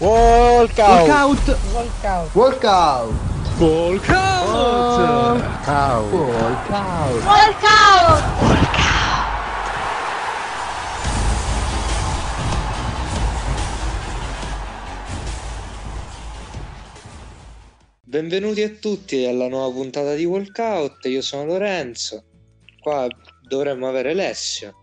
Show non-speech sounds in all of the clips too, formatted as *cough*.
Walkout. Walkout. Walkout. Walkout. Walkout. Walkout. Walkout! Benvenuti a tutti alla nuova puntata di Walkout. Io sono Lorenzo. Qua dovremmo avere Alessio.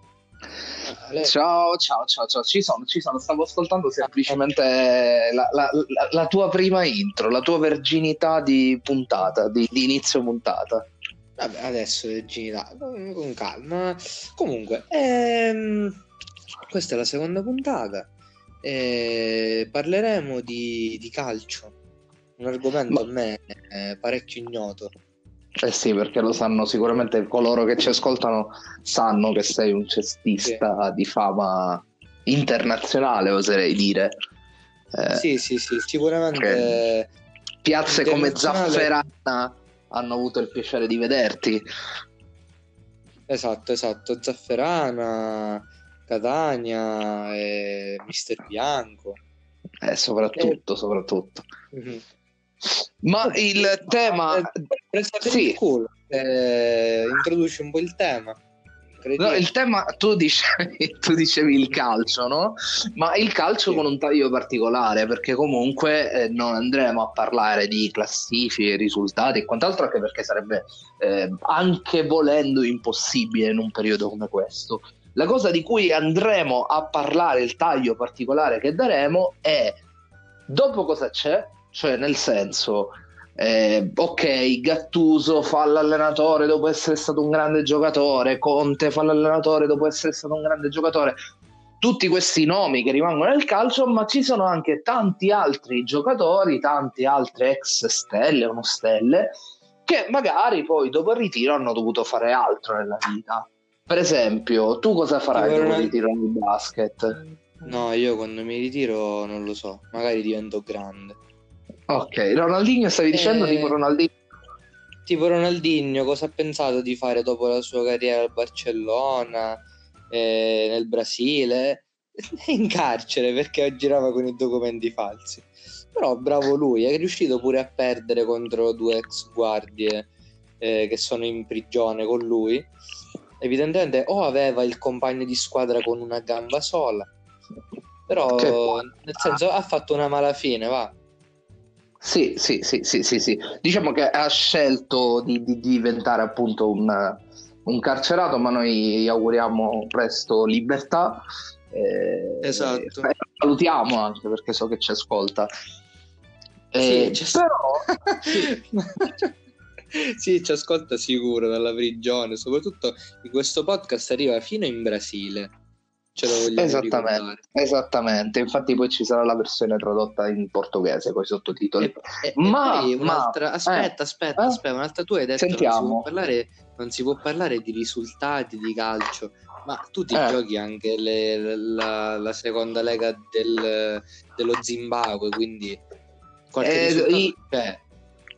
Alessio. Ciao, ciao, ciao, ciao, ci sono, ci sono, stavo ascoltando semplicemente la, la- la- la tua prima intro, la tua verginità di puntata, di, di inizio puntata. Vabbè, adesso virginità, con calma. Comunque, ehm, questa è la seconda puntata. E parleremo di, di calcio, un argomento a me eh, parecchio ignoto. Eh sì, perché lo sanno sicuramente coloro che ci ascoltano, sanno che sei un cestista di fama internazionale, oserei dire. Eh, Sì, sì, sì, sicuramente. Piazze come. Zafferana hanno avuto il piacere di vederti. Esatto, esatto. Zafferana, Catania, e Mister Bianco. Eh, soprattutto, soprattutto. Mhm. Ma il tema... Sì. culo. Eh, introduci un po' il tema. No, il tema, tu dicevi, *laughs* tu dicevi il calcio, no? Ma il calcio Sì. con un taglio particolare, perché comunque eh, non andremo a parlare di classifiche, risultati e quant'altro, anche perché sarebbe eh, anche volendo impossibile in un periodo come questo. La cosa di cui andremo a parlare, il taglio particolare che daremo è dopo cosa c'è, cioè nel senso eh, ok, Gattuso fa l'allenatore dopo essere stato un grande giocatore, Conte fa l'allenatore dopo essere stato un grande giocatore. Tutti questi nomi che rimangono nel calcio, ma ci sono anche tanti altri giocatori, tanti altri ex stelle o non stelle, che magari poi dopo il ritiro hanno dovuto fare altro nella vita. Per esempio, tu cosa farai dopo il ritiro nel basket? No, io quando mi ritiro non lo so, magari divento grande. Ok, Ronaldinho stavi dicendo Eh, tipo Ronaldinho? Tipo Ronaldinho, cosa ha pensato di fare dopo la sua carriera al Barcellona, eh, nel Brasile? È *laughs* in carcere perché girava con i documenti falsi. Però bravo lui, è riuscito pure a perdere contro due ex guardie eh, che sono in prigione con lui. Evidentemente o aveva il compagno di squadra con una gamba sola, però nel senso ha fatto una mala fine, va. Sì, sì, sì, sì, sì, sì. Diciamo che ha scelto di, di diventare appunto un, un carcerato, ma noi gli auguriamo presto libertà. eh, Esatto. e salutiamo anche perché so che ci ascolta. Sì, Eh, ci- però *laughs* sì, ci ascolta sicuro dalla prigione, soprattutto in questo podcast arriva fino in Brasile. Ce lo vogliamo Esattamente. ricordare. Esattamente, infatti poi ci sarà la versione tradotta in portoghese con i sottotitoli. E, e- e Ma- poi ma- un'altra, aspetta, aspetta, eh? aspetta, un'altra tu hai detto non si, Sentiamo. può parlare, non si può parlare di risultati di calcio, ma tu ti Eh. giochi anche le- la, la seconda lega del- dello Zimbabwe, quindi qualche Eh, i- c'è.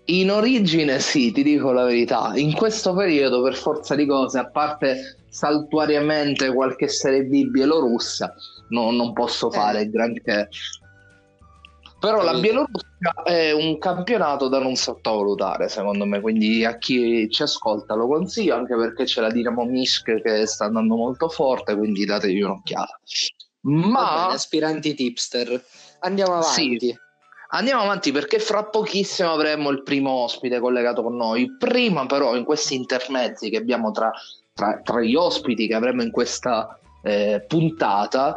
In origine sì, ti dico la verità. In questo periodo, per forza di cose, a parte saltuariamente qualche serie B bielorussa, no- non posso Eh. fare granché. Però la. Bielorussia è un campionato da non sottovalutare, secondo me, quindi a chi ci ascolta lo consiglio, anche perché c'è la Dinamo Minsk che sta andando molto forte, quindi datevi un'occhiata. Va bene, Ma aspiranti tipster. Andiamo avanti. Andiamo avanti perché fra pochissimo avremo il primo ospite collegato con noi. Prima però in questi intermezzi che abbiamo tra, tra- tra gli ospiti che avremo in questa eh, puntata,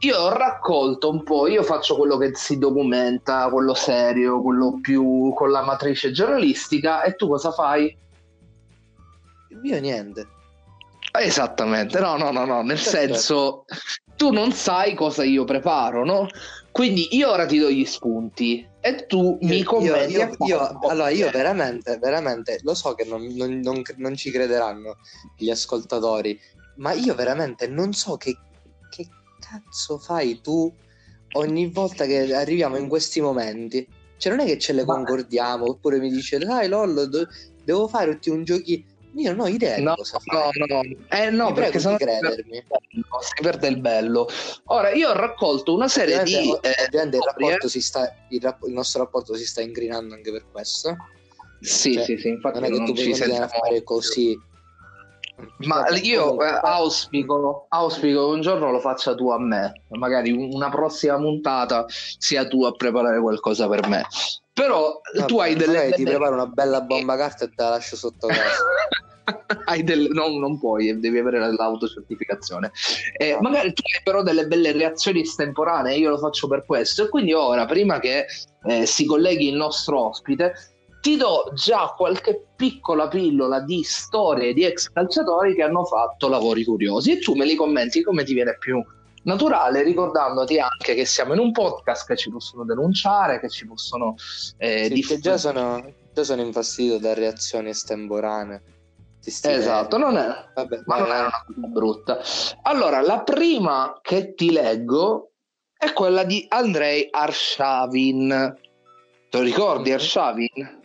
io ho raccolto un po', io faccio quello che si documenta, quello serio, quello più con la matrice giornalistica e tu cosa fai? Io niente. Esattamente, no, no, no, no, nel Perfetto. senso tu non sai cosa io preparo, no? Quindi io ora ti do gli spunti e tu mi Io- commenti. io- io- po' allora io veramente, veramente lo so che non, non- non- non ci crederanno gli ascoltatori, ma io veramente non so che, che cazzo fai tu ogni volta che arriviamo in questi momenti. Cioè non è che ce le concordiamo, oppure mi dice dai Lollo, do- devo fare tutti un giochi Io non ho idea no, di cosa no, fare. no, eh, no, Ti perché di credermi. si perde il bello. Ora, io ho raccolto una serie di... Ovviamente, eh, ovviamente il, storie. rapporto si sta, il, rap- il nostro rapporto si sta ingrinando anche per questo. Sì, Cioè, sì, sì, infatti non è che non tu puoi ci continuare a fare così. Ma io eh, auspico, auspico che un giorno lo faccia tu a me, magari una prossima puntata sia tu a preparare qualcosa per me. Però vabbè, tu hai delle... magari ti preparo una bella bomba carta e te la lascio sotto casa. *laughs* hai delle... no, non puoi, devi avere l'autocertificazione. Eh, Ah. Magari tu hai però delle belle reazioni estemporanee, io lo faccio per questo. E quindi ora, prima che eh, si colleghi il nostro ospite, ti do già qualche piccola pillola di storie di ex calciatori che hanno fatto lavori curiosi e tu me li commenti come ti viene più naturale, ricordandoti anche che siamo in un podcast che ci possono denunciare, che ci possono eh, Sì, diff- che già sono, già sono infastidito da reazioni estemporanee. Esatto, non è, Vabbè, ma non vai, è una cosa brutta. Allora, la prima che ti leggo è quella di Andrei Arshavin. Te lo ricordi Mhm. Arshavin?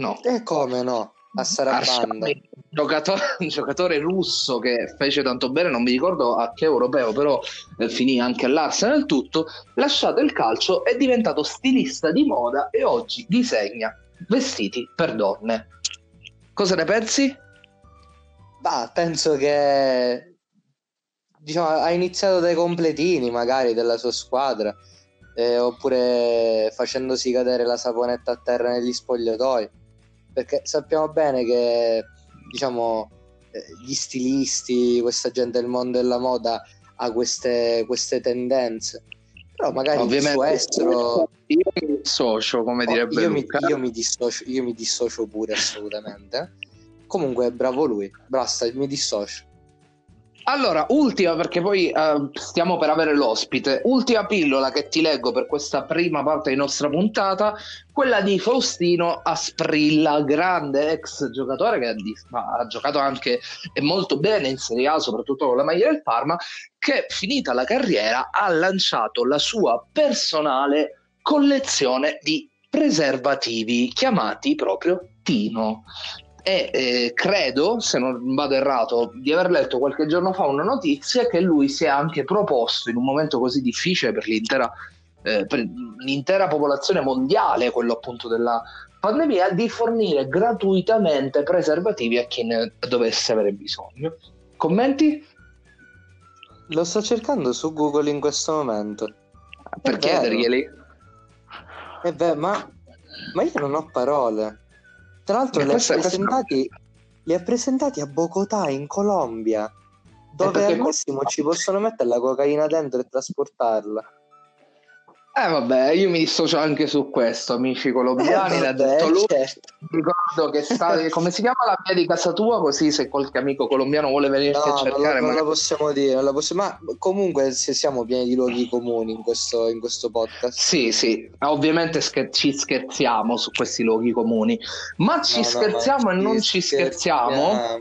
No. E come no? A Sarabanda. Arshavin, giocatore, un *laughs* giocatore russo che fece tanto bene, non mi ricordo a che europeo, però eh, finì anche all'Arsenal tutto, lasciato il calcio è diventato stilista di moda e oggi disegna vestiti per donne. Cosa ne pensi? Bah, penso che diciamo, ha iniziato dai completini magari della sua squadra, eh, oppure facendosi cadere la saponetta a terra negli spogliatoi, perché sappiamo bene che diciamo, eh, gli stilisti, questa gente del mondo della moda ha queste, queste tendenze, però magari il suo estero... io mi dissocio, come direbbe io, mi, io mi dissocio, io mi dissocio pure assolutamente. Comunque, bravo lui. Basta, mi dissocio. Allora, ultima, perché poi eh, stiamo per avere l'ospite, ultima pillola che ti leggo per questa prima parte di nostra puntata, quella di Faustino Asprilla, grande ex giocatore che ha, di- ha giocato anche e molto bene in Serie A, soprattutto con la maglia del Parma, che finita la carriera ha lanciato la sua personale collezione di preservativi chiamati proprio Tino e eh, credo, se non vado errato, di aver letto qualche giorno fa una notizia che lui si è anche proposto in un momento così difficile per l'intera, eh, per l'intera popolazione mondiale, quello appunto della pandemia, di fornire gratuitamente preservativi a chi ne dovesse avere bisogno. Commenti? Lo sto cercando su Google in questo momento. Per chiederglieli? E beh, ma, ma io non ho parole. Tra l'altro, li ha, presentati, li ha presentati a Bogotà, in Colombia, dove al massimo ci possono mettere la cocaina dentro e trasportarla. Eh vabbè, io mi dissocio anche su questo, amici colombiani, l'ha Eh, vabbè, detto lui. certo. Ricordo che sta, *laughs* come si chiama la via di casa tua? Così se qualche amico colombiano vuole venirti No, a non, la- cercare, non la possiamo dire, non la possiamo- ma comunque se siamo pieni di luoghi comuni in questo, in questo podcast. Sì, sì, ovviamente scher- ci scherziamo su questi luoghi comuni, ma ci No, no, scherziamo ma e non ci scherziamo.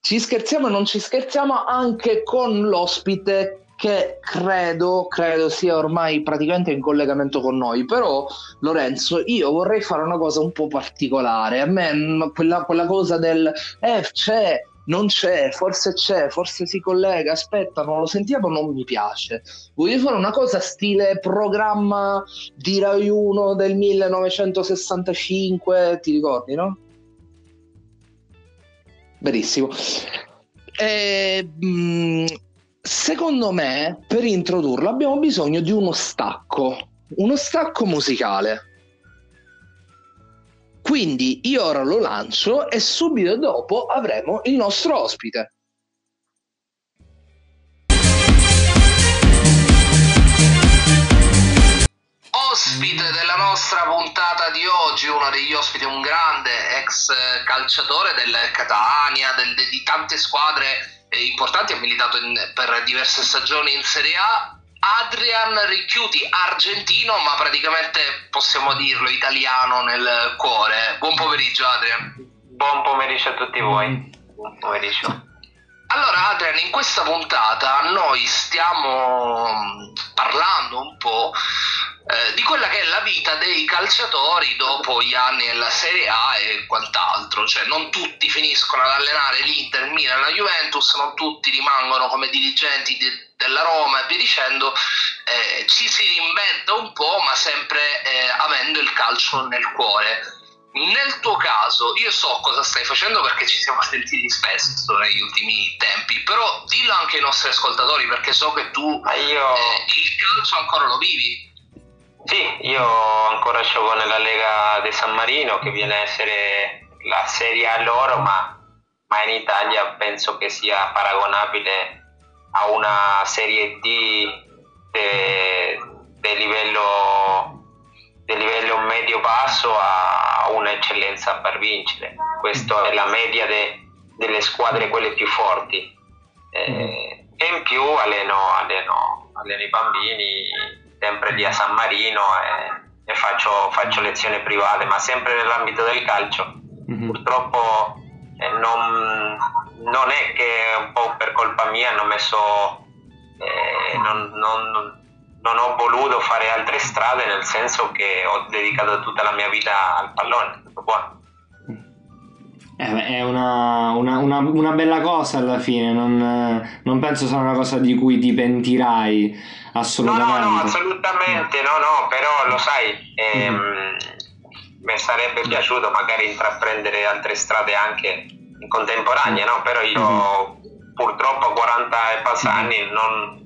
Ci scherziamo e non ci scherziamo anche con l'ospite che credo, credo sia ormai praticamente in collegamento con noi. Però, Lorenzo, io vorrei fare una cosa un po' particolare. A me mm, quella, quella cosa del eh, c'è, non c'è, forse c'è, forse si collega, aspetta, non lo sentiamo, non mi piace. Voglio fare una cosa stile programma di Rai 1 del 1965, ti ricordi, no? Benissimo. Eh, mh, secondo me, per introdurlo abbiamo bisogno di uno stacco, uno stacco musicale. Quindi io ora lo lancio e subito dopo avremo il nostro ospite. Ospite della nostra puntata di oggi, uno degli ospiti, un grande ex calciatore del Catania, del- de- di tante squadre importanti, ha militato in- per diverse stagioni in Serie A. Adrian Ricchiuti, argentino, ma praticamente possiamo dirlo italiano nel cuore. Buon pomeriggio, Adrian. Buon pomeriggio a tutti voi. Buon pomeriggio. Allora, Adrian, in questa puntata noi stiamo mm, parlando un po' eh, di quella che è la vita dei calciatori dopo gli anni della Serie A e quant'altro. Cioè, non tutti finiscono ad allenare l'Inter, il Milan, la Juventus, non tutti rimangono come dirigenti de- della Roma e via dicendo. Eh, ci si reinventa un po', ma sempre eh, avendo il calcio nel cuore. Nel tuo caso, io so cosa stai facendo perché ci siamo sentiti spesso negli ultimi tempi, però dillo anche ai nostri ascoltatori perché so che tu io... eh, il calcio ancora lo vivi. Sì, io ancora gioco nella Lega di San Marino che viene a essere la Serie A loro, ma, ma in Italia penso che sia paragonabile a una Serie D di livello, de livello medio-basso a un'eccellenza per vincere. Questa è la media de- delle squadre quelle più forti. Eh, e in più alleno, alleno, alleno i bambini sempre lì a San Marino e, e faccio, faccio lezioni private, ma sempre nell'ambito del calcio. Mhm. Purtroppo eh, non, non è che un po' per colpa mia hanno messo, eh, non, non- non ho voluto fare altre strade, nel senso che ho dedicato tutta la mia vita al pallone. tutto buono. Eh, è una, una- una- una bella cosa alla fine, non, non penso sia una cosa di cui ti pentirai assolutamente. no, no, assolutamente, no, no, però lo sai, ehm, mi sarebbe piaciuto magari intraprendere altre strade anche in contemporanea, no? Però io purtroppo a 40 e passa anni non,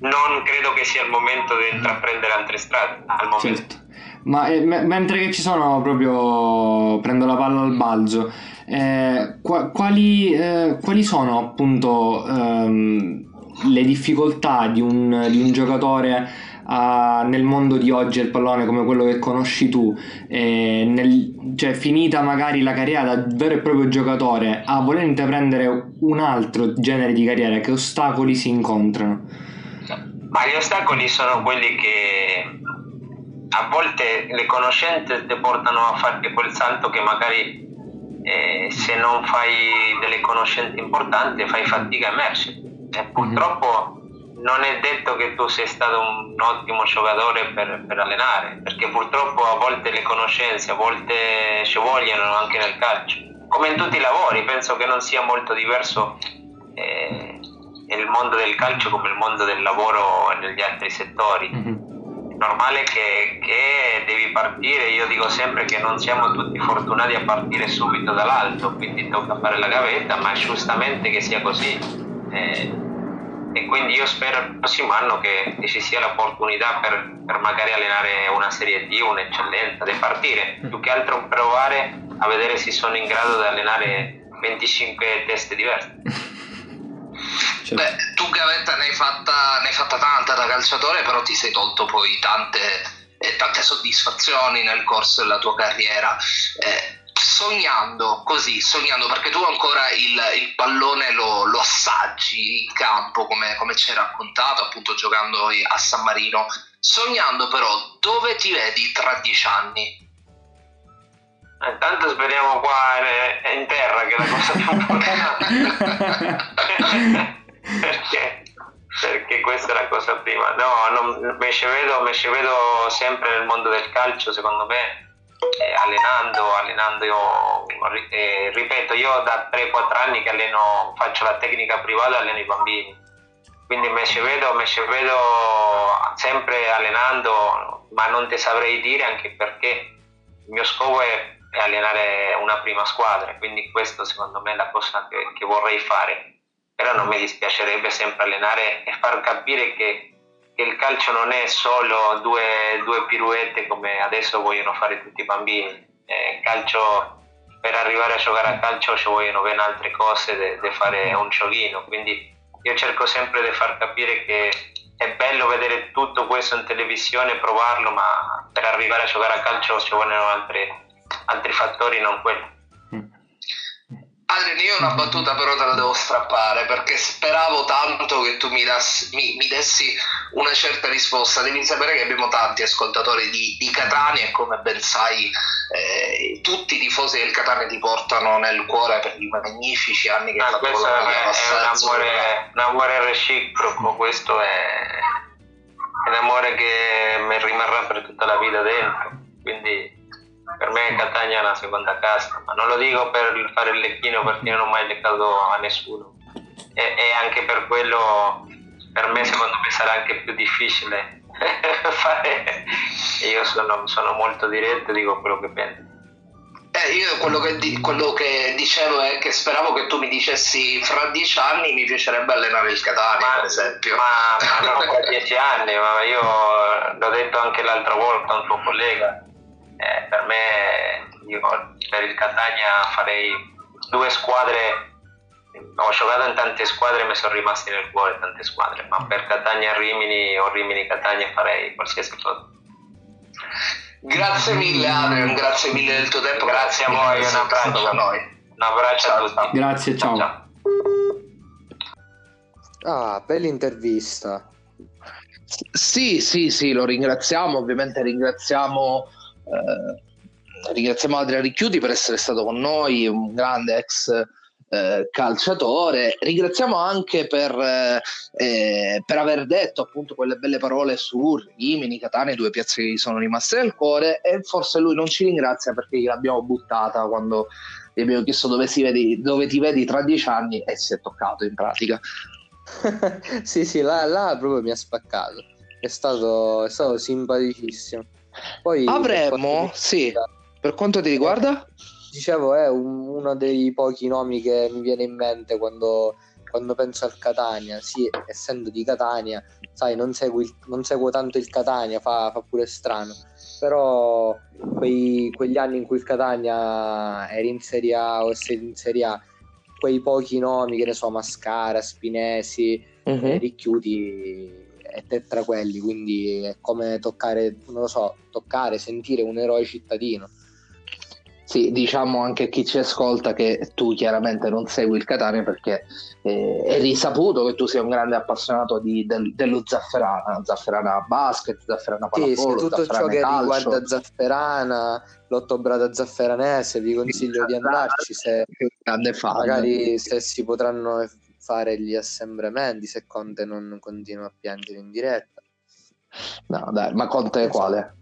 non credo che sia il momento di intraprendere altre strade al momento. Certo. Ma eh, me- mentre che ci sono proprio prendo la palla al balzo, eh, qua- quali, eh, quali sono appunto ehm, le difficoltà di un, di un giocatore ah, nel mondo di oggi del pallone come quello che conosci tu, eh, nel- cioè finita magari la carriera da vero e proprio giocatore a voler intraprendere un altro genere di carriera, che ostacoli si incontrano? Ma gli ostacoli sono quelli che a volte le conoscenze ti portano a fare quel salto che magari eh, se non fai delle conoscenze importanti fai fatica a emergere. E purtroppo non è detto che tu sei stato un ottimo giocatore per, per allenare, perché purtroppo a volte le conoscenze, a volte ci vogliono anche nel calcio. Come in tutti i lavori, penso che non sia molto diverso eh, il mondo del calcio come il mondo del lavoro negli altri settori. Mhm. È normale che, che devi partire, io dico sempre che non siamo tutti fortunati a partire subito dall'alto, quindi tocca fare la gavetta, ma è giustamente che sia così. Eh, e quindi io spero il prossimo anno che, che ci sia l'opportunità per, per magari allenare una Serie D, un'eccellenza, di partire, più che altro provare a vedere se sono in grado di allenare 25 teste diverse. Certo. Beh, tu gavetta ne hai, fatta, ne hai fatta tanta da calciatore, però ti sei tolto poi tante, eh, tante soddisfazioni nel corso della tua carriera. Eh, sognando così, sognando perché tu ancora il, il pallone lo, lo assaggi in campo come, come ci hai raccontato, appunto giocando a San Marino. Sognando però dove ti vedi tra dieci anni? Intanto speriamo qua in, in terra che è la cosa più importante. *laughs* perché, perché questa è la cosa prima. No, non, me ci vedo, me ci vedo sempre nel mondo del calcio, secondo me, eh, allenando, allenando io, eh, ripeto, io da 3-4 anni che alleno, faccio la tecnica privata alleno i bambini. Quindi me ci vedo, vedo sempre allenando, ma non ti saprei dire anche perché il mio scopo è, è allenare una prima squadra, quindi questo secondo me è la cosa che, che vorrei fare. Però non mi dispiacerebbe sempre allenare e far capire che, che il calcio non è solo due, due piruette come adesso vogliono fare tutti i bambini. Eh, calcio, per arrivare a giocare a calcio ci vogliono ben altre cose di fare un giochino, quindi io cerco sempre di far capire che è bello vedere tutto questo in televisione, provarlo, ma per arrivare a giocare a calcio ci vogliono altri, altri fattori, non quello. Adrian, io una battuta però te la devo strappare perché speravo tanto che tu mi, dassi- mi- mi dessi una certa risposta. Devi sapere che abbiamo tanti ascoltatori di, di Catania e come ben sai eh, tutti i tifosi del Catania ti portano nel cuore per i magnifici anni che Ah, fatto questo è, è un amore, un amore reciproco, questo è, un amore che mi rimarrà per tutta la vita dentro, quindi per me Catania è una seconda casa, ma non lo dico per fare il lecchino perché non ho mai leccato a nessuno e, e anche per quello per me secondo me sarà anche più difficile *laughs* fare, io sono, sono molto diretto e dico quello che penso. Eh, io quello che, di- quello che dicevo è che speravo che tu mi dicessi fra dieci anni mi piacerebbe allenare il Catania, Ma, per esempio. ma, ma non fra dieci anni, ma io l'ho detto anche l'altra volta a un tuo collega, eh, per me io per il Catania farei due squadre, ho giocato in tante squadre e mi sono rimasti nel cuore tante squadre, ma per Catania Rimini o Rimini Catania farei qualsiasi cosa. Grazie mille Adrian, grazie mille del tuo tempo. Grazie a voi, un abbraccio. con noi. Un abbraccio Ciao, a tutti. Grazie, ciao. Ah, bella intervista. Sì, sì, sì, lo ringraziamo, ovviamente ringraziamo, eh, ringraziamo Adriano Ricchiuti per essere stato con noi, un grande ex eh, calciatore, ringraziamo anche per, eh, eh, per aver detto appunto quelle belle parole su Rimini, Catania, due piazze che gli sono rimaste nel cuore e forse lui non ci ringrazia perché gliel'abbiamo buttata quando gli abbiamo chiesto dove, si vedi, dove ti vedi tra dieci anni e si è toccato in pratica. *laughs* sì, sì, là, là proprio mi ha spaccato. È stato, è stato simpaticissimo. Poi, Avremmo, sì, riguarda, per quanto ti riguarda? dicevo, è un- uno dei pochi nomi che mi viene in mente quando, quando penso al Catania. Sì, essendo di Catania, sai, non seguo, il- non seguo tanto il Catania, fa, fa pure strano. Però quei- quegli anni in cui il Catania era in Serie A o essere in Serie A, quei pochi nomi, che ne so, Mascara, Spinesi, Mhm. eh, Ricchiuti è te- tra quelli, quindi è come toccare, non lo so, toccare, sentire un eroe cittadino. Sì, diciamo anche a chi ci ascolta che tu chiaramente non segui il Catania perché eh, è risaputo che tu sei un grande appassionato di- del- dello Zafferana, Zafferana basket, Zafferana Sì, sì, pallavolo, tutto ciò che calcio. riguarda Zafferana, l'ottobrata zafferanese, vi consiglio di andarci se grande fan. magari se si potranno fare gli assembramenti, se Conte non continua a piangere in diretta. No, dai, ma Conte so. quale?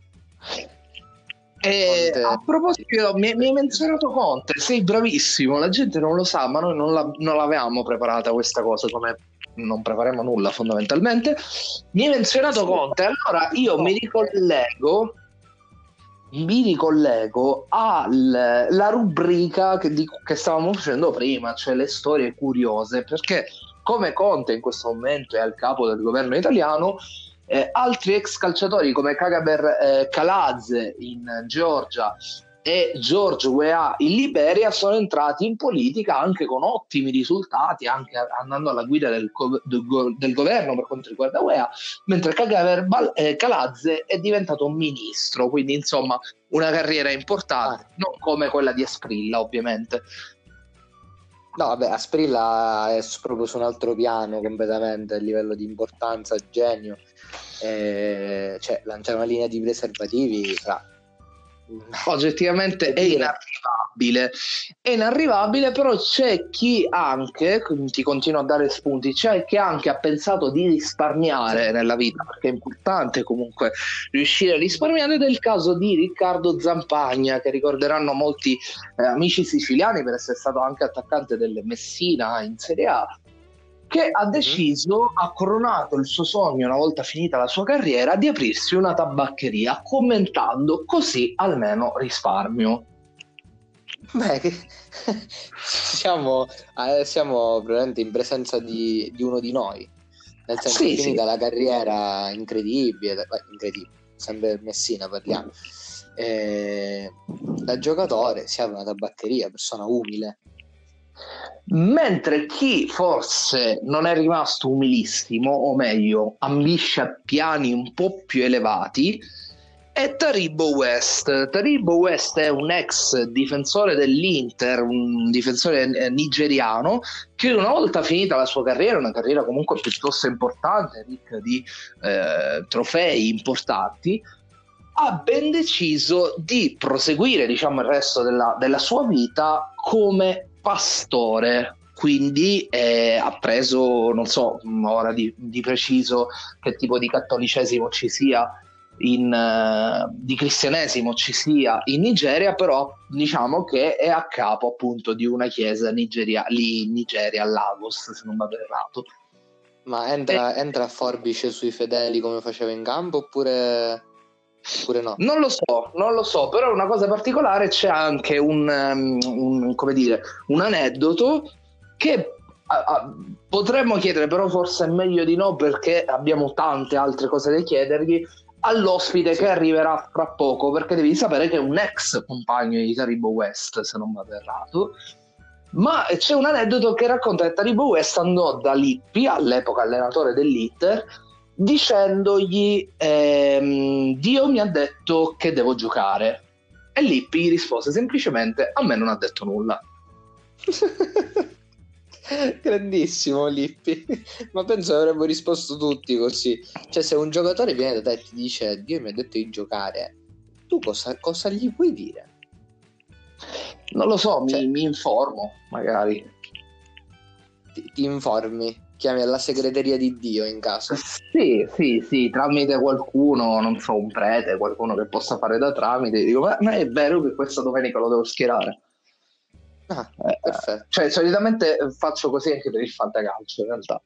E Conte- a proposito, mi, mi hai menzionato Conte, sei bravissimo, la gente non lo sa, ma noi non, la- non l'avevamo preparata questa cosa, come non prepariamo nulla fondamentalmente. Mi hai menzionato Conte, allora io mi ricollego, mi ricollego alla rubrica che, di- che stavamo facendo prima, cioè le storie curiose, perché come Conte in questo momento è al capo del governo italiano, eh, altri ex calciatori come Kagaber eh, Kalaz in Georgia e George Weah in Liberia sono entrati in politica anche con ottimi risultati, anche andando alla guida del, del go- del governo per quanto riguarda Weah, mentre Kagaber Bal- eh, è diventato ministro, quindi insomma una carriera importante, non come quella di Esprilla ovviamente. No, vabbè, Asprilla è proprio su un altro piano completamente a livello di importanza, genio. Eh, cioè, lanciare una linea di preservativi fra... oggettivamente è inarrivabile. È inarrivabile, però c'è chi anche, ti continuo a dare spunti, c'è chi anche ha pensato di risparmiare nella vita, perché è importante comunque riuscire a risparmiare, ed è il caso di Riccardo Zampagna, che ricorderanno molti eh, amici siciliani per essere stato anche attaccante del Messina in Serie A, che ha deciso, ha coronato il suo sogno una volta finita la sua carriera di aprirsi una tabaccheria commentando così almeno risparmio. Beh, che- *laughs* siamo, eh, siamo probabilmente in presenza di, di uno di noi. Nel senso, Sì, è finita sì. la carriera incredibile, beh, incredibile, sempre Messina parliamo. Eh, da giocatore si apre una tabaccheria, persona umile. Mentre chi forse non è rimasto umilissimo, o meglio, ambisce a piani un po' più elevati, è Taribo West. Taribo West è un ex difensore dell'Inter, un difensore eh, nigeriano, che una volta finita la sua carriera, una carriera comunque piuttosto importante, ricca di eh, trofei importanti, ha ben deciso di proseguire diciamo, il resto della, della sua vita come pastore. quindi eh, ha preso, non so ora di, di, preciso che tipo di cattolicesimo ci sia, in, uh, di cristianesimo ci sia in Nigeria, però diciamo che è a capo appunto di una chiesa nigeria, lì in Nigeria, Lagos, se non vado errato. Ma entra, e... entra a forbice sui fedeli come faceva in campo oppure... oppure no? Non lo so, non lo so, però una cosa particolare c'è anche un, um, un, come dire, un aneddoto che a, a, potremmo chiedere, però forse è meglio di no perché abbiamo tante altre cose da chiedergli all'ospite sì. che arriverà fra poco, perché devi sapere che è un ex compagno di Taribo West, se non vado errato. Ma c'è un aneddoto che racconta che Taribo West andò da Lippi, all'epoca allenatore dell'Inter, dicendogli ehm, Dio mi ha detto che devo giocare. E Lippi gli rispose semplicemente a me non ha detto nulla. *laughs* Grandissimo Lippi, ma penso che avremmo risposto tutti così. Cioè, se un giocatore viene da te e ti dice Dio mi ha detto di giocare, tu cosa, cosa gli puoi dire? Non lo so, cioè, mi, mi, informo, magari. Ti, ti, informi? Chiami alla segreteria di Dio in caso? Sì, sì, sì, tramite qualcuno, non so, un prete, qualcuno che possa fare da tramite. Dico, ma, ma è vero che questa domenica lo devo schierare? Ah, eh, perfetto. Cioè, solitamente faccio così anche per il fantacalcio, in realtà.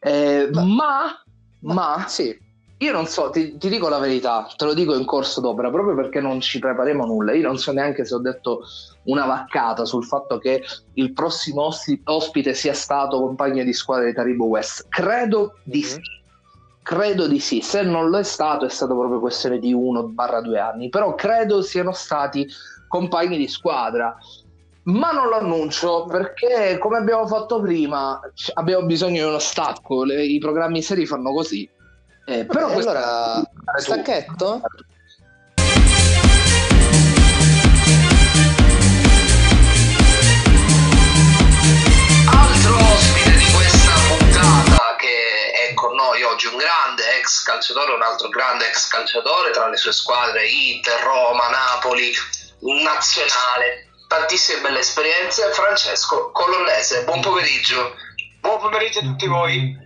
Eh, ma, ma, sì. Io non so, ti, ti, dico la verità, te lo dico in corso d'opera, proprio perché non ci prepariamo nulla. Io non so neanche se ho detto una vaccata sul fatto che il prossimo ospite sia stato compagno di squadra di Taribo West. Credo di mm-hmm. sì. Credo di sì, se non lo è stato è stato proprio questione di uno barra due anni, però credo siano stati compagni di squadra ma non lo annuncio perché come abbiamo fatto prima abbiamo bisogno di uno stacco le, i programmi seri fanno così eh, però Vabbè, allora stacchetto altro ospite di questa puntata che è con noi oggi un grande ex calciatore un altro grande ex calciatore tra le sue squadre Inter, Roma, Napoli nazionale tantissime belle esperienze. Francesco Colonnese, buon pomeriggio. Buon pomeriggio a tutti voi.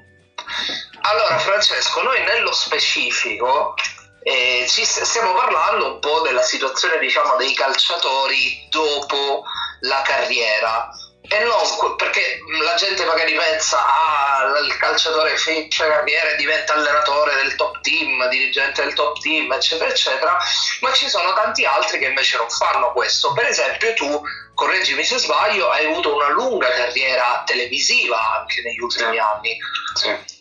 Allora, Francesco, noi nello specifico eh, ci stiamo parlando un po' della situazione, diciamo, dei calciatori dopo la carriera. E non perché la gente magari pensa ah, il calciatore finisce la carriera e diventa allenatore del top team, dirigente del top team, eccetera, eccetera, ma ci sono tanti altri che invece non fanno questo. Per esempio, tu, correggimi se sbaglio, hai avuto una lunga carriera televisiva anche negli ultimi sì. anni. Sì.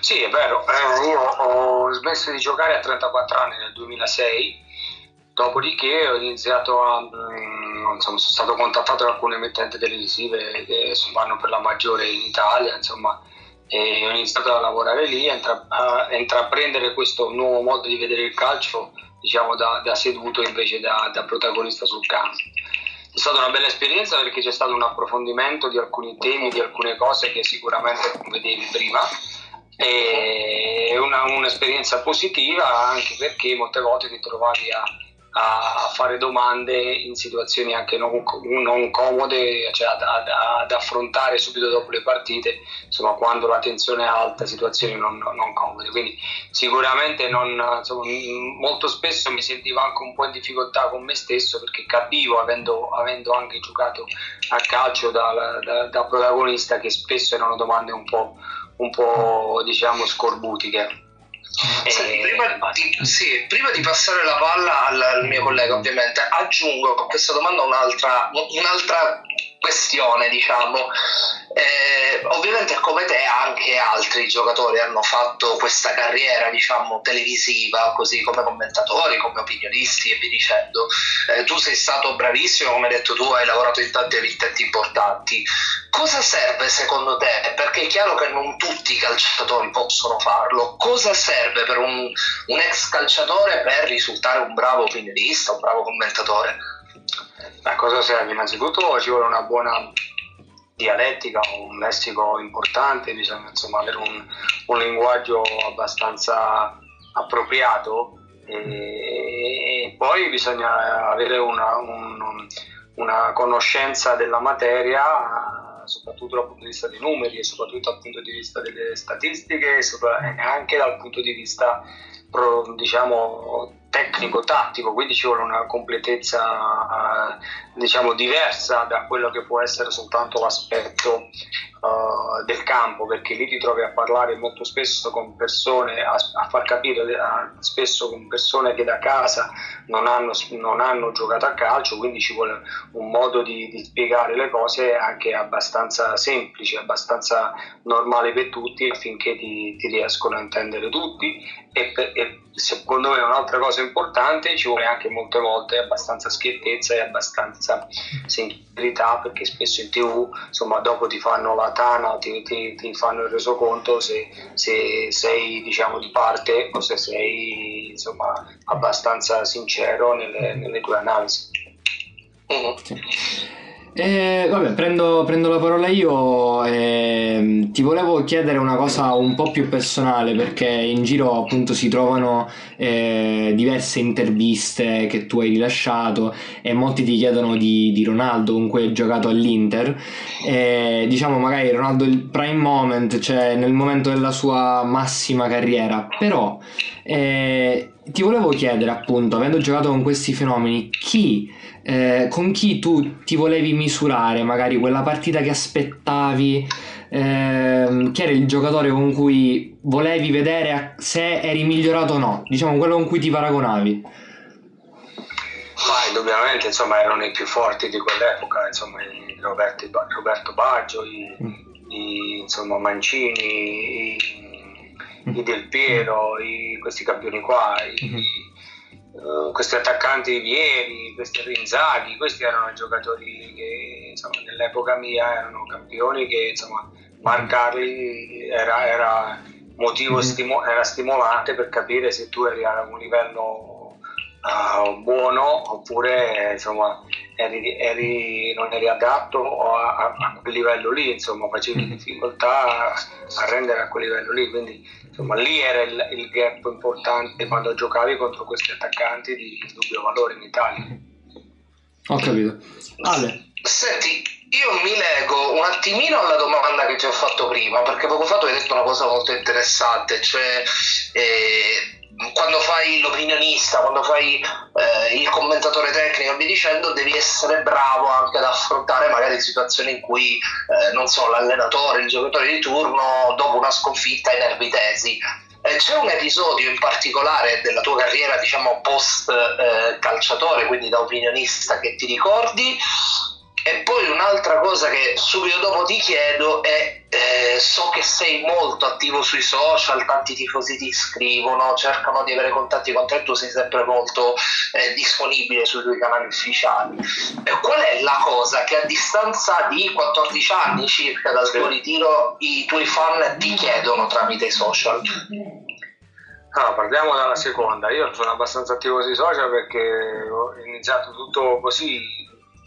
Sì, è vero. Eh, io ho smesso di giocare a 34 anni nel 2006 Dopodiché ho iniziato a, mm, insomma, sono stato contattato da alcune emittenti televisive che vanno per la maggiore in Italia, insomma, e ho iniziato a lavorare lì, a, intra- a intraprendere questo nuovo modo di vedere il calcio, diciamo da, da seduto invece da, da, protagonista sul campo. È stata una bella esperienza perché c'è stato un approfondimento di alcuni temi, di alcune cose che sicuramente non vedevi prima. È una, un'esperienza positiva anche perché molte volte ti trovavi a a fare domande in situazioni anche non, non comode, cioè ad, ad, ad, affrontare subito dopo le partite, insomma, quando la tensione è alta, situazioni non, non comode. Quindi sicuramente non, insomma, molto spesso mi sentivo anche un po' in difficoltà con me stesso perché capivo, avendo, avendo anche giocato a calcio da, da, da, protagonista, che spesso erano domande un po', un po' diciamo scorbutiche. Senti, prima, di, sì, prima, di, passare la palla al, al, mio collega, ovviamente, aggiungo a questa domanda un'altra, un'altra questione, diciamo. Eh, ovviamente come te anche altri giocatori hanno fatto questa carriera, diciamo, televisiva, così come commentatori, come opinionisti e via dicendo. Eh, tu sei stato bravissimo, come hai detto tu, hai lavorato in tanti emittenti importanti. Cosa serve secondo te? È chiaro che non tutti i calciatori possono farlo. Cosa serve per un, un ex calciatore per risultare un bravo opinionista, un bravo commentatore? Beh, cosa serve? Innanzitutto ci vuole una buona dialettica, un lessico importante, bisogna insomma avere un, un linguaggio abbastanza appropriato e, poi bisogna avere una, un, una conoscenza della materia soprattutto dal punto di vista dei numeri e soprattutto dal punto di vista delle statistiche e anche dal punto di vista diciamo tecnico-tattico, quindi ci vuole una completezza diciamo diversa da quello che può essere soltanto l'aspetto uh, del campo, perché lì ti trovi a parlare molto spesso con persone, a, a far capire a, spesso con persone che da casa non hanno, non hanno, giocato a calcio, quindi ci vuole un modo di, di spiegare le cose anche abbastanza semplice, abbastanza normale per tutti affinché ti, ti riescono a intendere tutti. E, e secondo me un'altra cosa importante ci vuole anche molte volte abbastanza schiettezza e abbastanza sincerità perché spesso in tv insomma dopo ti fanno la tana ti, ti, ti fanno il resoconto se, se, sei diciamo di parte o se sei insomma abbastanza sincero nelle, nelle tue analisi mm-hmm. sì. Eh, vabbè, prendo, prendo, la parola io e ti volevo chiedere una cosa un po' più personale perché in giro appunto si trovano eh, diverse interviste che tu hai rilasciato e molti ti chiedono di, di Ronaldo con cui hai giocato all'Inter e, diciamo magari Ronaldo il prime moment, cioè nel momento della sua massima carriera però eh, ti volevo chiedere appunto avendo giocato con questi fenomeni chi eh, con chi tu ti volevi misurare, magari quella partita che aspettavi, eh, chi era il giocatore con cui volevi vedere se eri migliorato o no, diciamo quello con cui ti paragonavi. Ma indubbiamente insomma erano i più forti di quell'epoca, insomma i Roberto, Roberto Baggio, i, mm. i insomma, Mancini, i, i. Del Piero, i, questi campioni qua, i, Uh, questi attaccanti Vieri, questi Rinzaghi, questi erano giocatori che insomma, nell'epoca mia erano campioni che insomma, marcarli era, era motivo mm-hmm. stimo- era stimolante per capire se tu eri a un livello uh, buono oppure insomma, eri, eri, non eri adatto a, a, a, quel livello lì, insomma facevi mm-hmm. difficoltà a rendere a quel livello lì. Quindi insomma lì era il, il, gap importante quando giocavi contro questi attaccanti di dubbio valore in Italia. Ho capito. Ale. Senti, io mi leggo un attimino alla domanda che ti ho fatto prima, perché poco fa tu hai detto una cosa molto interessante, cioè eh, quando fai l'opinionista, quando fai eh, il commentatore tecnico, vi dicendo, devi essere bravo anche ad affrontare magari situazioni in cui, eh, non so, l'allenatore, il giocatore di turno, dopo una sconfitta, ai nervi tesi. Eh, c'è un episodio in particolare della tua carriera, diciamo, post eh, calciatore, quindi da opinionista, che ti ricordi? E poi un'altra cosa che subito dopo ti chiedo è, eh, so che sei molto attivo sui social, tanti tifosi ti scrivono, cercano di avere contatti con te, tu sei sempre molto eh, disponibile sui tuoi canali ufficiali. Eh, qual è la cosa che a distanza di 14 anni circa dal tuo ritiro i tuoi fan ti chiedono tramite i social? Ah, partiamo dalla seconda. Io sono abbastanza attivo sui social perché ho iniziato tutto così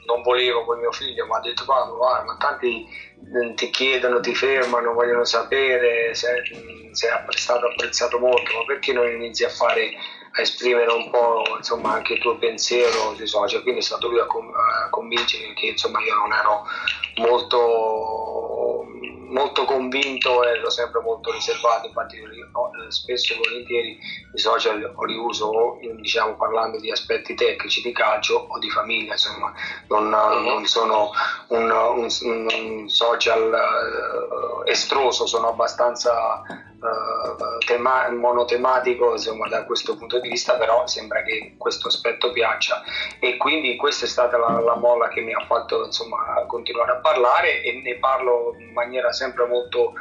non volevo con mio figlio, ma ha detto Paolo, guarda, ma tanti mm, ti chiedono, ti fermano, vogliono sapere se, mm, se è stato apprezzato molto, ma perché non inizi a fare a esprimere un po' insomma, anche il tuo pensiero sui social, quindi è stato lui a, com- a convincere che insomma, io non ero molto molto convinto e ero sempre molto riservato, infatti spesso e volentieri i social li uso diciamo, parlando di aspetti tecnici di calcio o di famiglia, insomma non, non sono un, un, un social uh, estroso, sono abbastanza tema- monotematico insomma, da questo punto di vista, però sembra che questo aspetto piaccia. E quindi questa è stata la, la molla che mi ha fatto insomma, continuare a parlare e ne parlo in maniera sempre molto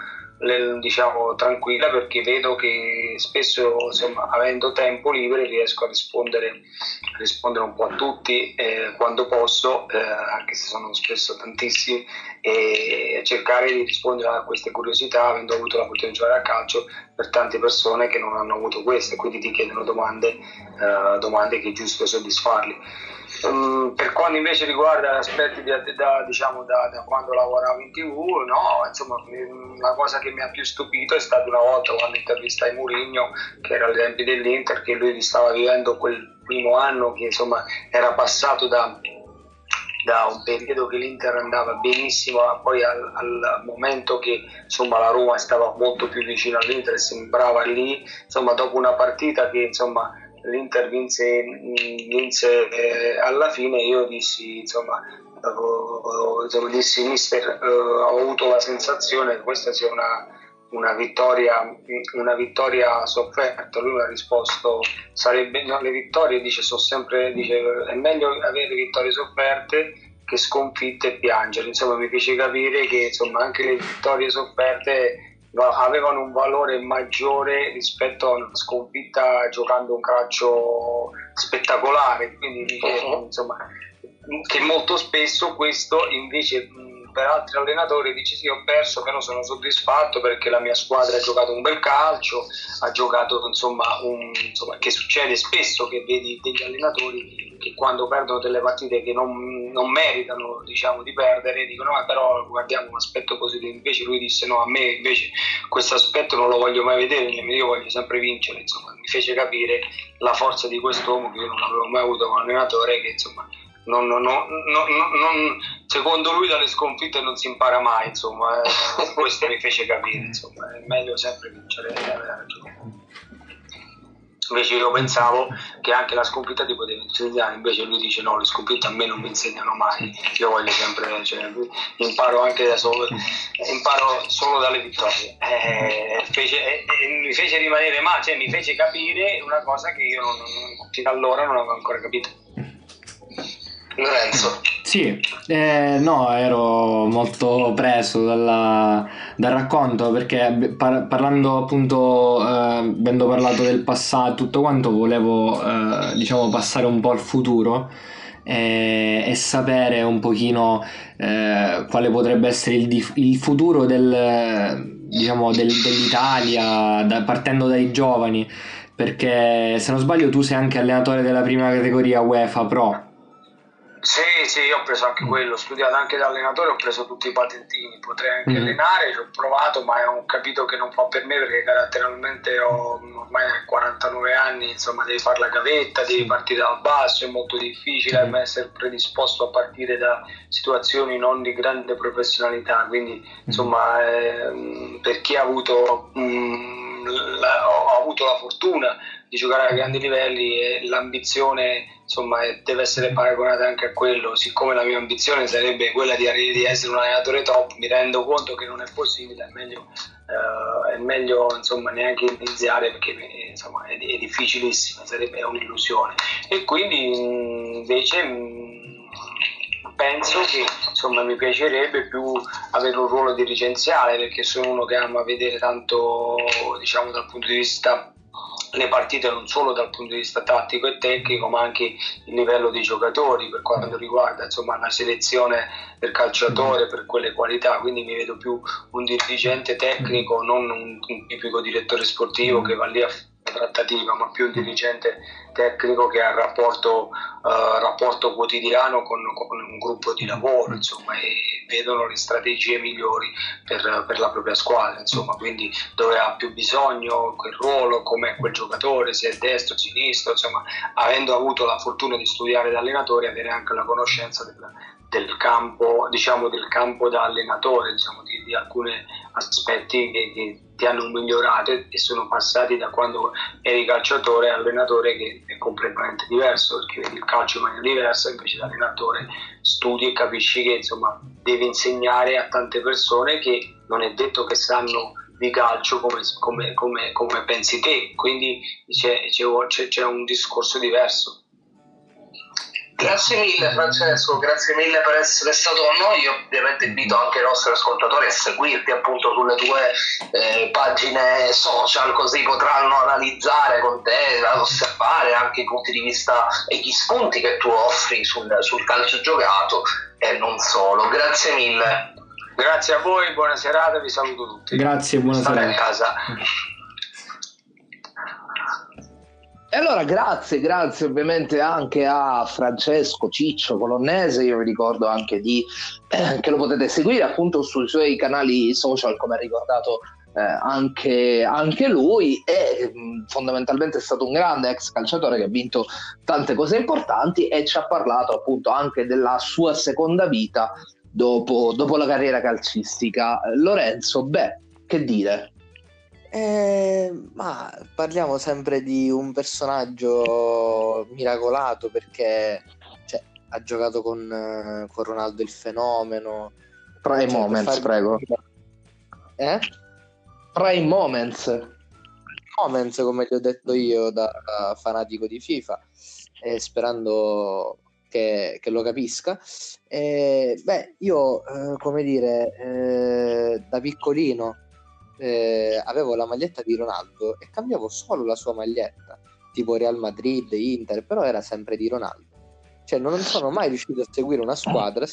diciamo tranquilla perché vedo che spesso insomma, avendo tempo libero riesco a rispondere, a rispondere un po' a tutti eh, quando posso eh, anche se sono spesso tantissimi e cercare di rispondere a queste curiosità avendo avuto la l'opportunità di giocare a calcio per tante persone che non hanno avuto queste quindi ti chiedono domande, eh, domande che è giusto soddisfarli Um, per quanto invece riguarda aspetti da, da, diciamo, da, da, quando lavoravo in tv, no, insomma, la cosa che mi ha più stupito è stata una volta quando intervistai Mourinho, che era ai tempi dell'Inter, che lui stava vivendo quel primo anno che insomma era passato da, da un periodo che l'Inter andava benissimo, poi al, al, momento che insomma, la Roma stava molto più vicino all'Inter e sembrava lì, insomma, dopo una partita che insomma, l'Inter vinse, vinse eh, alla fine, io dissi, insomma, insomma dissi mister, eh, ho avuto la sensazione che questa sia una una vittoria, una vittoria sofferta. Lui mi ha risposto: sarebbe, no, le vittorie dice, sono sempre, dice, è meglio avere vittorie sofferte che sconfitte e piangere. Insomma, mi fece capire che insomma, anche le vittorie sofferte avevano un valore maggiore rispetto a una sconfitta giocando un calcio spettacolare. Quindi uh-huh. insomma, che molto spesso questo invece per altri allenatori dici sì ho perso però sono soddisfatto perché la mia squadra ha giocato un bel calcio ha giocato insomma, un, insomma che succede spesso che vedi degli allenatori che quando perdono delle partite che non, non meritano diciamo di perdere dicono ma però guardiamo un aspetto positivo. Invece lui disse no a me invece questo aspetto non lo voglio mai vedere io voglio sempre vincere. Insomma mi fece capire la forza di quest'uomo che io non avevo mai avuto come allenatore che insomma non, non, non, secondo lui dalle sconfitte non si impara mai, insomma, eh, *laughs* questo mi fece capire, insomma, è meglio sempre vincere, ragione. Invece io pensavo che anche la sconfitta ti poteva insegnare, invece lui dice no, le sconfitte a me non mi insegnano mai, io voglio sempre, cioè, imparo anche da solo, imparo solo dalle vittorie. Eh, fece, eh, mi fece rimanere male, cioè mi fece capire una cosa che io fino allora non avevo ancora capito. Lorenzo. Sì, eh, no, ero molto preso dalla, dal racconto perché par- parlando appunto, eh, avendo parlato del passato tutto quanto, volevo eh, diciamo passare un po' al futuro e, e sapere un pochino eh, quale potrebbe essere il, dif- il futuro del, diciamo, del, dell'Italia da, partendo dai giovani perché se non sbaglio tu sei anche allenatore della prima categoria UEFA Pro sì, sì, io ho preso anche quello, ho studiato anche da allenatore, ho preso tutti i patentini, potrei anche mm. allenare, ci ho provato, ma ho capito che non fa per me perché caratterialmente ho ormai 49 anni, insomma devi fare la gavetta, devi partire dal basso, è molto difficile mm. essere predisposto a partire da situazioni non di grande professionalità, quindi insomma eh, per chi ha avuto... Mm, la, ho avuto la fortuna di giocare a grandi livelli e l'ambizione insomma deve essere paragonata anche a quello siccome la mia ambizione sarebbe quella di, di essere un allenatore top mi rendo conto che non è possibile è meglio, uh, è meglio insomma neanche iniziare perché insomma è, è difficilissimo sarebbe un'illusione. E quindi invece penso che insomma, mi piacerebbe più avere un ruolo dirigenziale perché sono uno che ama vedere tanto diciamo dal punto di vista le partite non solo dal punto di vista tattico e tecnico ma anche il livello dei giocatori per quanto riguarda insomma, la selezione del calciatore per quelle qualità. Quindi mi vedo più un dirigente tecnico non un, un tipico direttore sportivo che va lì a trattativa, ma più un dirigente tecnico che ha il rapporto, uh, rapporto quotidiano con, con, un gruppo di lavoro, insomma, e vedono le strategie migliori per, per la propria squadra, insomma, quindi dove ha più bisogno, quel ruolo, come quel giocatore, se è destro, sinistro, insomma, avendo avuto la fortuna di studiare da allenatore, avere anche la conoscenza del, del campo, diciamo, del campo da allenatore, diciamo, di, di alcuni aspetti che, che, ti hanno migliorato e sono passati da quando eri calciatore a allenatore che è completamente diverso perché vedi il calcio in maniera diversa invece da allenatore studi e capisci che insomma devi insegnare a tante persone che non è detto che sanno di calcio come, come, come, come pensi te. Quindi c'è, c'è, c'è un discorso diverso Grazie mille Francesco, grazie mille per essere stato con noi. Io ovviamente invito anche i nostri ascoltatori a seguirti appunto sulle tue eh, pagine social, così potranno analizzare con te, osservare anche i punti di vista e gli spunti che tu offri sul, sul calcio giocato e non solo. Grazie mille. Grazie a voi, buona serata, vi saluto tutti. Grazie, buona State serata. a casa. E allora grazie, grazie ovviamente anche a Francesco Ciccio Colonnese, io vi ricordo anche di, eh, che lo potete seguire appunto sui suoi canali social come ha ricordato eh, anche, anche, lui e mh, fondamentalmente è stato un grande ex calciatore che ha vinto tante cose importanti e ci ha parlato appunto anche della sua seconda vita dopo, dopo la carriera calcistica. Lorenzo, beh, che dire? Eh, ma parliamo sempre di un personaggio miracolato perché cioè, ha giocato con, con, Ronaldo il fenomeno. Prime cioè, moments, far... prego. Eh? Prime moments. Moments, come ti ho detto io da, da fanatico di FIFA, eh, sperando che, che, lo capisca. Eh, beh, io, eh, come dire, eh, da piccolino eh, avevo la maglietta di Ronaldo e cambiavo solo la sua maglietta, tipo Real Madrid, Inter, però era sempre di Ronaldo. Cioè non sono mai riuscito a seguire una squadra,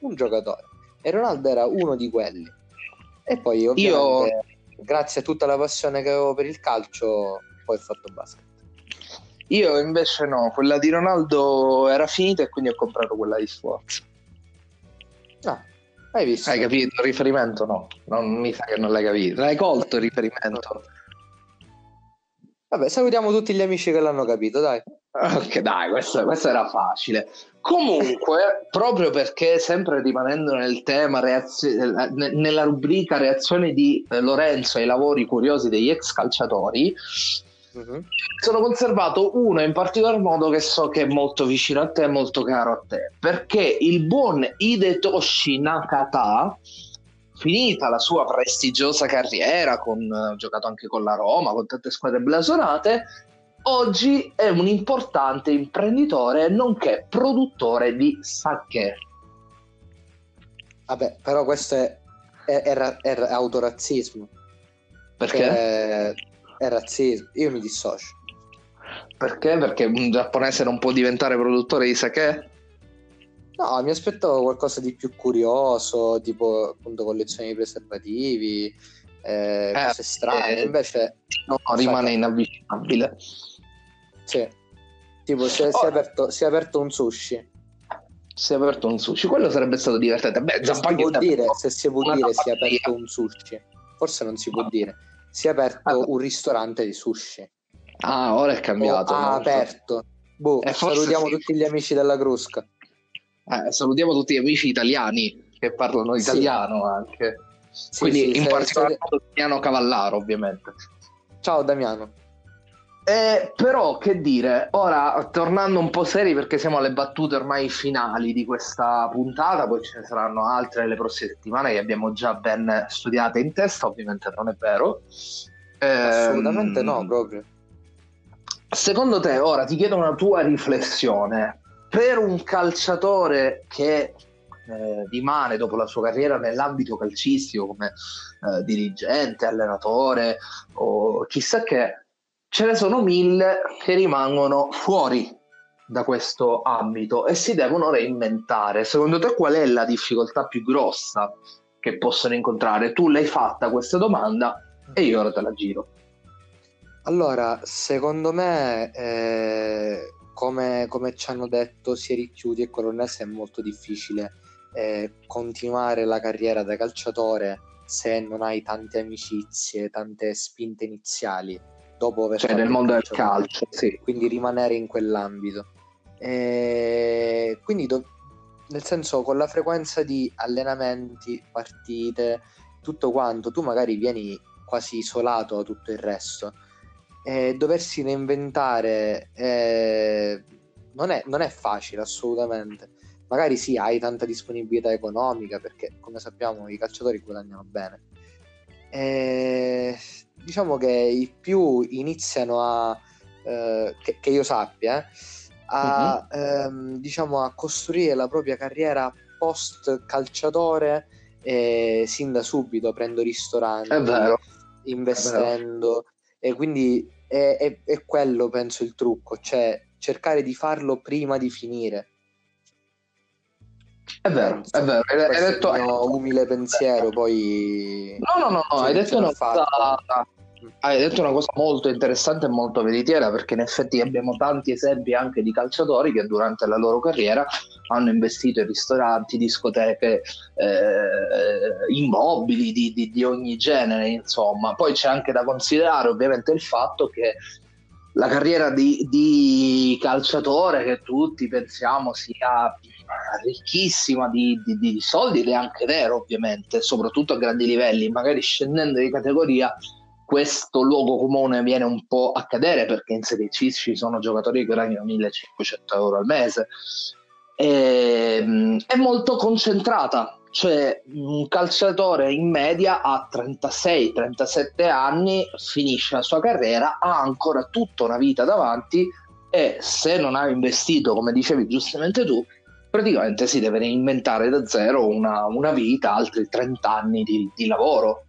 un giocatore. E Ronaldo era uno di quelli. E poi ovviamente, Io... grazie a tutta la passione che avevo per il calcio, poi ho fatto basket. Io invece no, quella di Ronaldo era finita e quindi ho comprato quella di Sforza. Ah, hai visto? Hai capito il riferimento? No, non mi sa che non l'hai capito. L'hai colto il riferimento? Vabbè, salutiamo tutti gli amici che l'hanno capito, dai. Ok, dai, questo, questo era facile. Comunque, proprio perché sempre rimanendo nel tema, reazio- nella rubrica reazione di eh, Lorenzo ai lavori curiosi degli ex calciatori, Uh-huh. Sono conservato uno in particolar modo che so che è molto vicino a te molto caro a te, perché il buon Hidetoshi Nakata, finita la sua prestigiosa carriera, con, ha giocato anche con la Roma, con tante squadre blasonate, oggi è un importante imprenditore nonché produttore di sake. Vabbè, però questo è, è, è, è autorazzismo. Perché? Eh, è razzismo. Io mi dissocio. Perché? Perché un giapponese non può diventare produttore di sake? No, mi aspettavo qualcosa di più curioso, tipo appunto collezioni di preservativi, eh, eh, cose strane. Eh, Invece no, rimane inavvicinabile. Sì. Tipo, si è, oh. si, è aperto, si è aperto un sushi si è aperto un sushi, quello sarebbe stato divertente. Beh, se si può dire, se si può dire si è aperto un sushi, forse non si può dire si è aperto ah. un ristorante di sushi. Ah, ora è cambiato. Oh, ha aperto. Boh, eh, salutiamo sì. tutti gli amici della Crusca. Eh, salutiamo tutti gli amici italiani che parlano italiano sì. anche. Sì, Quindi in particolare. Damiano Cavallaro, ovviamente. Ciao Damiano. Eh, però che dire, ora tornando un po' seri perché siamo alle battute ormai finali di questa puntata, poi ce ne saranno altre le prossime settimane che abbiamo già ben studiate in testa, ovviamente non è vero. Eh, Assolutamente no, proprio. Secondo te, ora ti chiedo una tua riflessione, per un calciatore che eh, rimane dopo la sua carriera nell'ambito calcistico come eh, dirigente, allenatore o chissà che, ce ne sono mille che rimangono fuori da questo ambito e si devono reinventare. Secondo te qual è la difficoltà più grossa che possono incontrare? Tu l'hai fatta questa domanda e io ora te la giro. Allora, secondo me, eh, come, come, ci hanno detto sia Ricchiuti e Colonnese, è molto difficile eh, continuare la carriera da calciatore se non hai tante amicizie, tante spinte iniziali dopo aver cioè nel mondo del calcio, sì. quindi rimanere in quell'ambito. E quindi do- nel senso con la frequenza di allenamenti, partite, tutto quanto, tu magari vieni quasi isolato da tutto il resto. E doversi reinventare eh, non, è, non è facile assolutamente. Magari sì, hai tanta disponibilità economica perché come sappiamo i calciatori guadagnano bene. E diciamo che i più iniziano a, eh, che, che, io sappia, eh, a, uh-huh. ehm, diciamo, a costruire la propria carriera post calciatore eh, sin da subito, aprendo ristoranti, investendo. E quindi è, è, è, quello, penso, il trucco, cioè cercare di farlo prima di finire. È vero, è vero. Hai, detto... Il mio umile pensiero, poi... No, no, no, no hai detto una cosa Hai detto una cosa molto interessante e molto veritiera perché in effetti abbiamo tanti esempi anche di calciatori che durante la loro carriera hanno investito in ristoranti, discoteche, eh, immobili di, di, di ogni genere, insomma. Poi c'è anche da considerare ovviamente il fatto che la carriera di, di calciatore che tutti pensiamo sia ricchissima di, di, di, soldi ed è anche vero ovviamente, soprattutto a grandi livelli, magari scendendo di categoria questo luogo comune viene un po' a cadere perché in Serie C ci sono giocatori che guadagnano 1500 euro al mese. E, ehm, è molto concentrata, cioè un calciatore in media a 36-37 anni finisce la sua carriera, ha ancora tutta una vita davanti e se non ha investito, come dicevi giustamente tu, praticamente si deve reinventare da zero una, una vita, altri 30 anni di, di lavoro.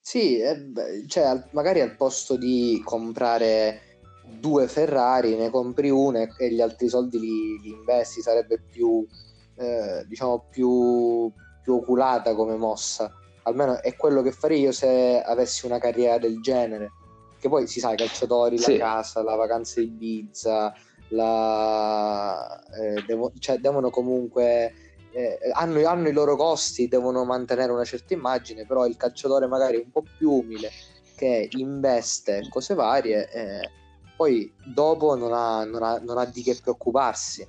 Sì, eh, cioè, magari al posto di comprare due Ferrari ne compri una e gli altri soldi li, li investi, sarebbe più, eh, diciamo, più, più oculata come mossa. Almeno è quello che farei io se avessi una carriera del genere. Che poi si sa, i calciatori, sì. la casa, la vacanza di Ibiza, la, eh, devo, cioè, devono comunque eh, hanno, hanno, i loro costi, devono mantenere una certa immagine, però il calciatore magari un po' più umile che investe cose varie, eh, poi dopo non ha, non, ha, non ha, di che preoccuparsi.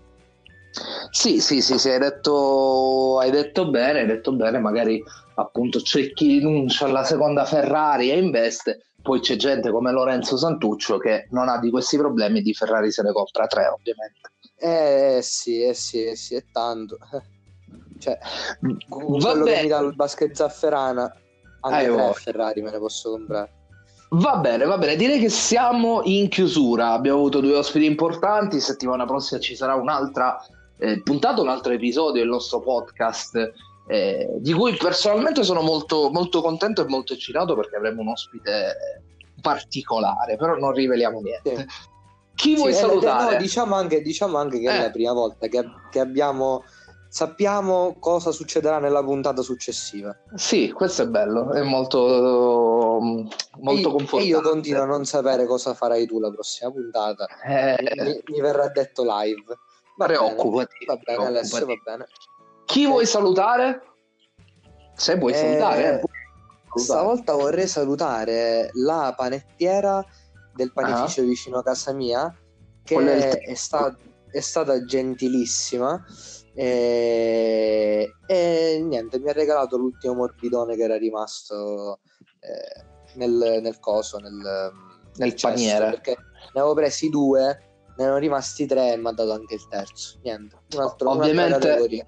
Sì, sì, sì, sì hai, detto, hai detto bene, hai detto bene, magari appunto c'è chi rinuncia alla seconda Ferrari e investe, poi c'è gente come Lorenzo Santuccio che non ha di questi problemi di Ferrari se ne compra tre ovviamente. Eh sì, eh sì, eh sì, è tanto. *laughs* Cioè, con Va quello bene. che mi dà il basket zafferana, anche ah, tre Ferrari me ne posso comprare. Va bene, va bene, direi che siamo in chiusura. Abbiamo avuto due ospiti importanti. Settimana prossima ci sarà un'altra eh, puntata, un altro episodio del nostro podcast. Eh, di cui personalmente sono molto, molto contento e molto eccitato perché avremo un ospite particolare, però non riveliamo niente. Sì. Chi vuoi sì, salutare? No, diciamo, anche, diciamo anche che eh. è la prima volta che, che abbiamo sappiamo cosa succederà nella puntata successiva. Sì, questo è bello, è molto, molto confortante. E io continuo a non sapere cosa farai tu la prossima puntata. Eh... Mi, mi, verrà detto live. Va preoccupati. Va bene, Alessio, va bene. Chi vuoi salutare? Se vuoi eh... salutare. Eh. Stavolta vorrei salutare la panettiera del panificio ah. vicino a casa mia, che è, è, sta- è stata gentilissima e, e, niente, mi ha regalato l'ultimo morbidone che era rimasto eh, nel, nel, coso, nel, nel paniere. Perché ne avevo presi due, ne erano rimasti tre e mi ha dato anche il terzo. Niente, un altro, ovviamente,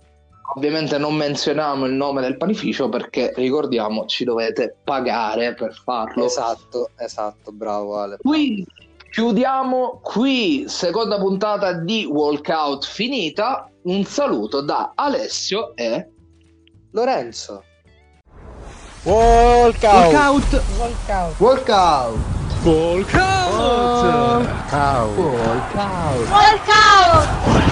ovviamente non menzioniamo il nome del panificio perché ricordiamo ci dovete pagare per farlo. Esatto, esatto, bravo Ale. Quindi chiudiamo qui, seconda puntata di Walkout finita un saluto da Alessio e Lorenzo. Walkout. Walkout. Walkout. Walkout. Walkout. Walkout. Walkout. Walkout.